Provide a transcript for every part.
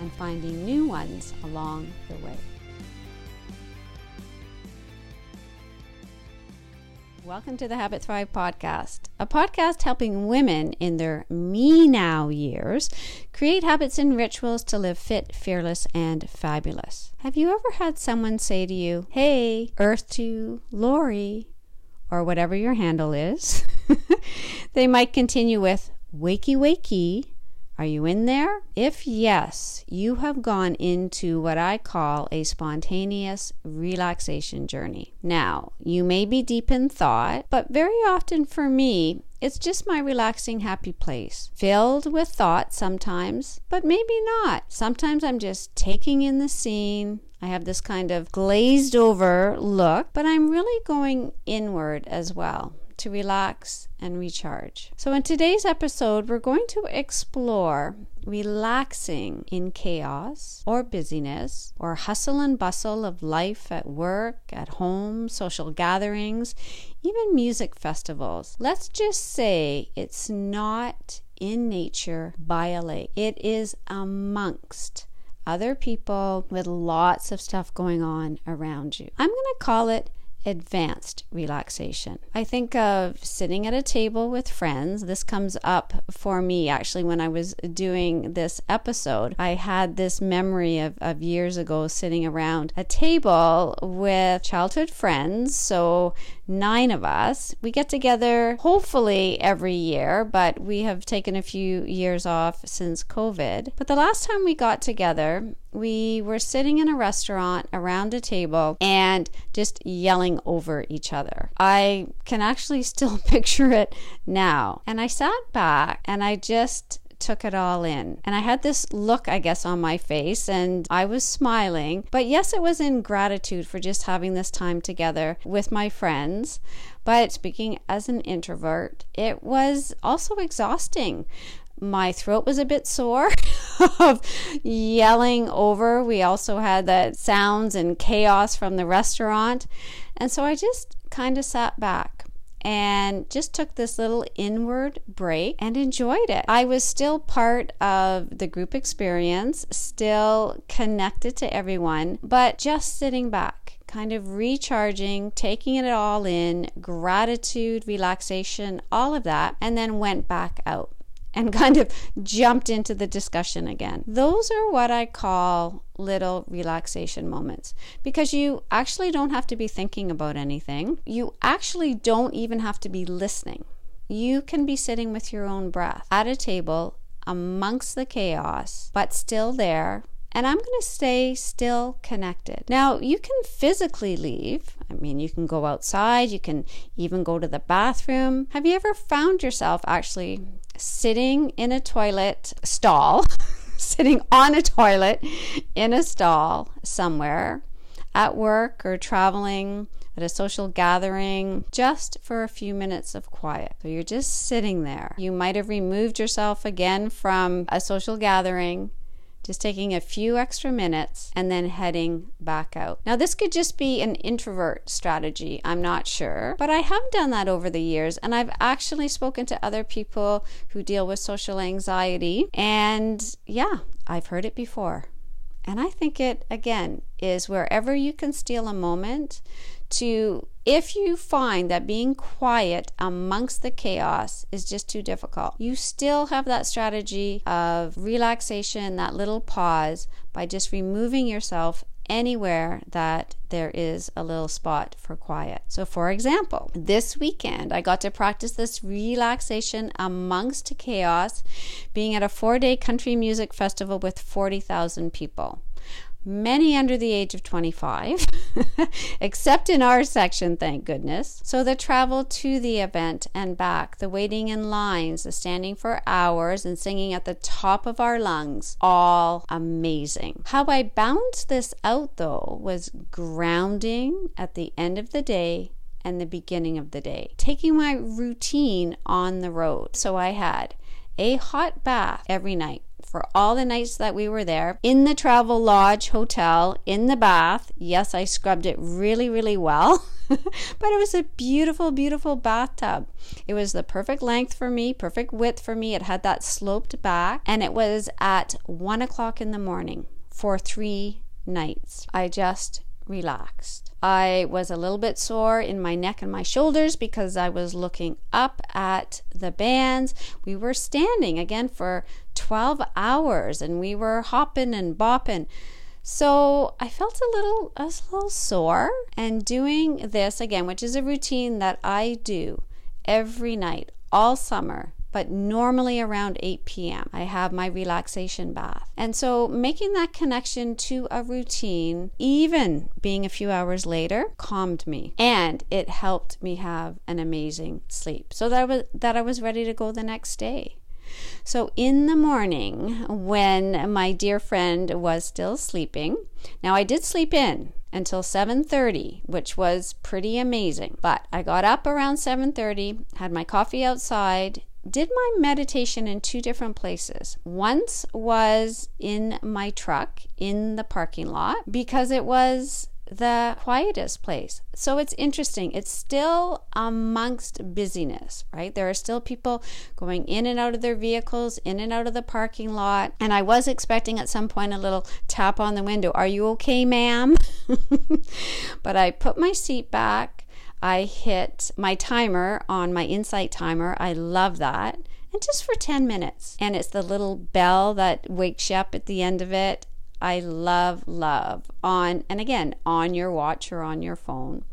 and finding new ones along the way. Welcome to the Habit Thrive podcast, a podcast helping women in their me now years create habits and rituals to live fit, fearless, and fabulous. Have you ever had someone say to you, Hey, Earth to Lori, or whatever your handle is? they might continue with, Wakey, wakey. Are you in there? If yes, you have gone into what I call a spontaneous relaxation journey. Now, you may be deep in thought, but very often for me, it's just my relaxing, happy place. Filled with thought sometimes, but maybe not. Sometimes I'm just taking in the scene. I have this kind of glazed over look, but I'm really going inward as well to relax and recharge. So, in today's episode, we're going to explore relaxing in chaos or busyness or hustle and bustle of life at work, at home, social gatherings, even music festivals. Let's just say it's not in nature by a lake, it is amongst other people with lots of stuff going on around you. I'm going to call it advanced relaxation. I think of sitting at a table with friends. This comes up for me actually when I was doing this episode. I had this memory of, of years ago sitting around a table with childhood friends. So, nine of us. We get together hopefully every year, but we have taken a few years off since COVID. But the last time we got together, we were sitting in a restaurant around a table and just yelling over each other. I can actually still picture it now. And I sat back and I just took it all in. And I had this look, I guess, on my face, and I was smiling. But yes, it was in gratitude for just having this time together with my friends. But speaking as an introvert, it was also exhausting my throat was a bit sore of yelling over. We also had that sounds and chaos from the restaurant. And so I just kind of sat back and just took this little inward break and enjoyed it. I was still part of the group experience, still connected to everyone, but just sitting back, kind of recharging, taking it all in, gratitude, relaxation, all of that, and then went back out and kind of jumped into the discussion again. Those are what I call little relaxation moments because you actually don't have to be thinking about anything. You actually don't even have to be listening. You can be sitting with your own breath at a table amongst the chaos, but still there and I'm going to stay still connected. Now, you can physically leave. I mean, you can go outside, you can even go to the bathroom. Have you ever found yourself actually sitting in a toilet stall, sitting on a toilet in a stall somewhere at work or traveling? at a social gathering just for a few minutes of quiet. So you're just sitting there. You might have removed yourself again from a social gathering just taking a few extra minutes and then heading back out. Now, this could just be an introvert strategy, I'm not sure, but I have done that over the years and I've actually spoken to other people who deal with social anxiety, and yeah, I've heard it before. And I think it, again, is wherever you can steal a moment to if you find that being quiet amongst the chaos is just too difficult, you still have that strategy of relaxation, that little pause by just removing yourself anywhere that there is a little spot for quiet. So, for example, this weekend I got to practice this relaxation amongst chaos, being at a four day country music festival with 40,000 people. Many under the age of 25, except in our section, thank goodness. So the travel to the event and back, the waiting in lines, the standing for hours and singing at the top of our lungs, all amazing. How I balanced this out though was grounding at the end of the day and the beginning of the day, taking my routine on the road. So I had a hot bath every night for all the nights that we were there in the Travelodge hotel in the bath. Yes, I scrubbed it really, really well, but it was a beautiful, beautiful bathtub. It was the perfect length for me, perfect width for me. It had that sloped back, and it was at one o'clock in the morning for three nights. I just relaxed. I was a little bit sore in my neck and my shoulders because I was looking up at the bands. We were standing again for 12 hours and we were hopping and bopping. So I felt a little a little sore and doing this again, which is a routine that I do every night all summer but normally around 8 p.m. I have my relaxation bath. And so making that connection to a routine, even being a few hours later, calmed me and it helped me have an amazing sleep so that I was, that I was ready to go the next day. So in the morning, when my dear friend was still sleeping, now I did sleep in until 7:30, which was pretty amazing. But I got up around 7:30, had my coffee outside, did my meditation in two different places. Once was in my truck in the parking lot because it was the quietest place. So it's interesting. It's still amongst busyness, right? There are still people going in and out of their vehicles, in and out of the parking lot. And I was expecting at some point a little tap on the window. Are you okay, ma'am? but I put my seat back I hit my timer on my Insight timer. I love that. And just for 10 minutes. And it's the little bell that wakes you up at the end of it. I love, love on, and again, on your watch or on your phone.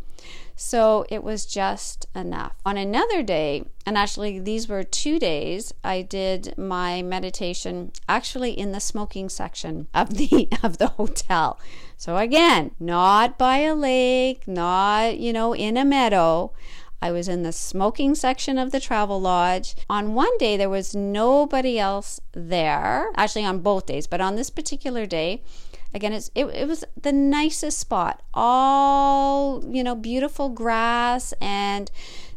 So it was just enough. On another day, and actually these were two days, I did my meditation actually in the smoking section of the of the hotel. So again, not by a lake, not, you know, in a meadow. I was in the smoking section of the Travelodge. On one day, there was nobody else there. Actually, on both days, but on this particular day, Again, it's, it, it was the nicest spot. All, you know, beautiful grass and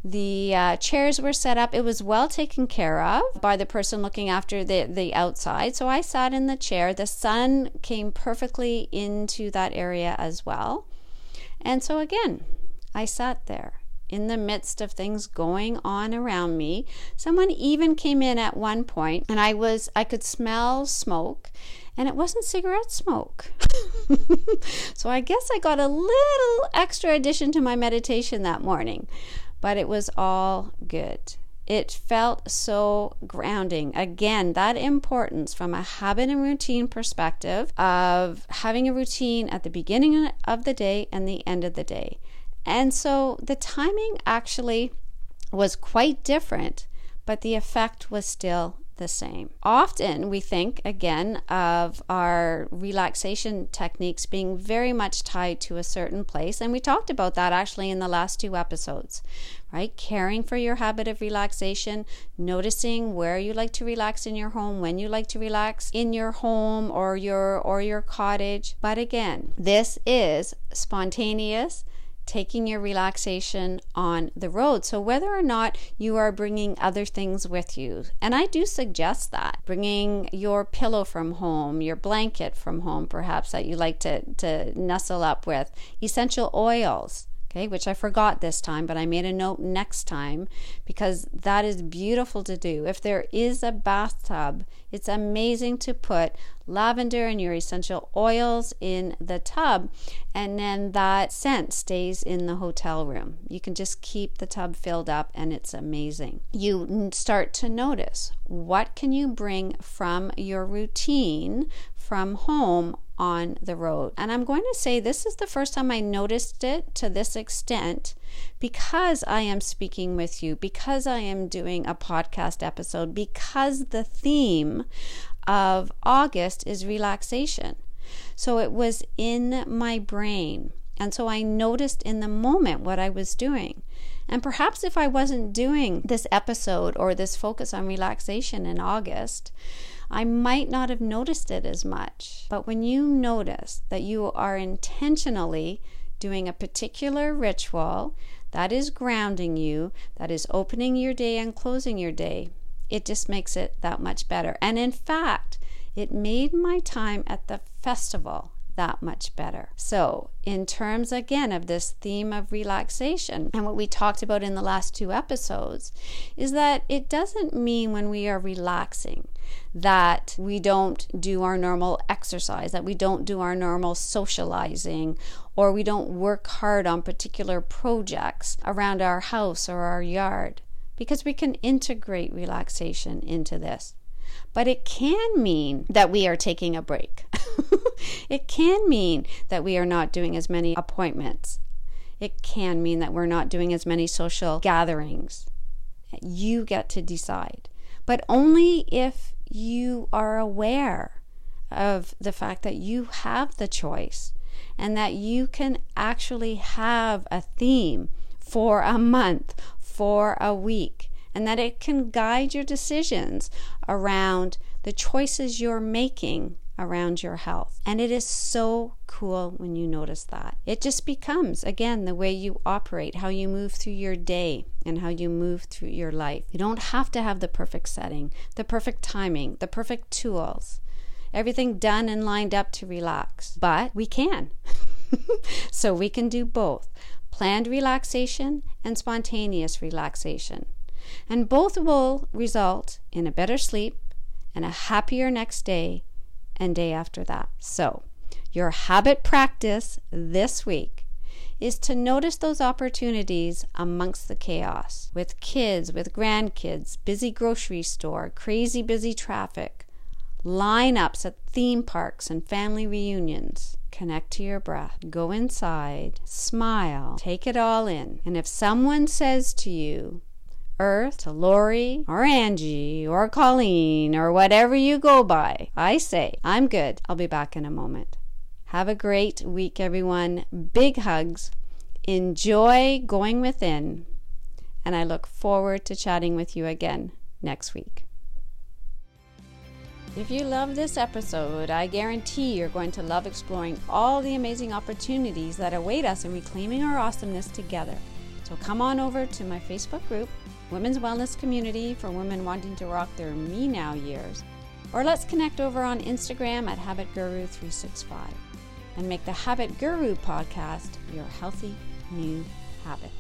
the uh, chairs were set up. It was well taken care of by the person looking after the, the outside. So I sat in the chair. The sun came perfectly into that area as well. And so again, I sat there in the midst of things going on around me. Someone even came in at one point and I was I could smell smoke and it wasn't cigarette smoke. so I guess I got a little extra addition to my meditation that morning, but it was all good. It felt so grounding. Again, that importance from a habit and routine perspective of having a routine at the beginning of the day and the end of the day. And so the timing actually was quite different, but the effect was still the same. Often we think, again, of our relaxation techniques being very much tied to a certain place. And we talked about that actually in the last two episodes, right? Caring for your habit of relaxation, noticing where you like to relax in your home, when you like to relax in your home or your or your cottage. But again, this is spontaneous taking your relaxation on the road. So, whether or not you are bringing other things with you, and I do suggest that bringing your pillow from home, your blanket from home, perhaps that you like to, to nestle up with, essential oils okay, which I forgot this time, but I made a note next time because that is beautiful to do. If there is a bathtub, it's amazing to put lavender and your essential oils in the tub, and then that scent stays in the hotel room. You can just keep the tub filled up, and it's amazing. You start to notice what can you bring from your routine from home on the road. And I'm going to say this is the first time I noticed it to this extent because I am speaking with you, because I am doing a podcast episode, because the theme of August is relaxation. So it was in my brain. And so I noticed in the moment what I was doing. And perhaps if I wasn't doing this episode or this focus on relaxation in August, I might not have noticed it as much. But when you notice that you are intentionally doing a particular ritual that is grounding you, that is opening your day and closing your day, it just makes it that much better. And in fact, it made my time at the festival that much better. So, in terms again of this theme of relaxation, and what we talked about in the last two episodes, is that it doesn't mean when we are relaxing that we don't do our normal exercise, that we don't do our normal socializing, or we don't work hard on particular projects around our house or our yard, because we can integrate relaxation into this. But it can mean that we are taking a break. it can mean that we are not doing as many appointments. It can mean that we're not doing as many social gatherings. You get to decide. But only if you are aware of the fact that you have the choice and that you can actually have a theme for a month, for a week, and that it can guide your decisions around the choices you're making around your health. And it is so cool when you notice that. It just becomes, again, the way you operate, how you move through your day, and how you move through your life. You don't have to have the perfect setting, the perfect timing, the perfect tools, everything done and lined up to relax. But we can. so we can do both planned relaxation and spontaneous relaxation. And both will result in a better sleep and a happier next day and day after that. So, your habit practice this week is to notice those opportunities amongst the chaos with kids, with grandkids, busy grocery store, crazy busy traffic, lineups at theme parks and family reunions. Connect to your breath. Go inside, smile, take it all in. And if someone says to you, Earth to Lori or Angie or Colleen or whatever you go by. I say, I'm good. I'll be back in a moment. Have a great week, everyone. Big hugs. Enjoy going within. And I look forward to chatting with you again next week. If you love this episode, I guarantee you're going to love exploring all the amazing opportunities that await us in reclaiming our awesomeness together. So come on over to my Facebook group women's wellness community for women wanting to rock their me now years, or let's connect over on Instagram at Habit Guru 365 and make the Habit Guru podcast your healthy new habit.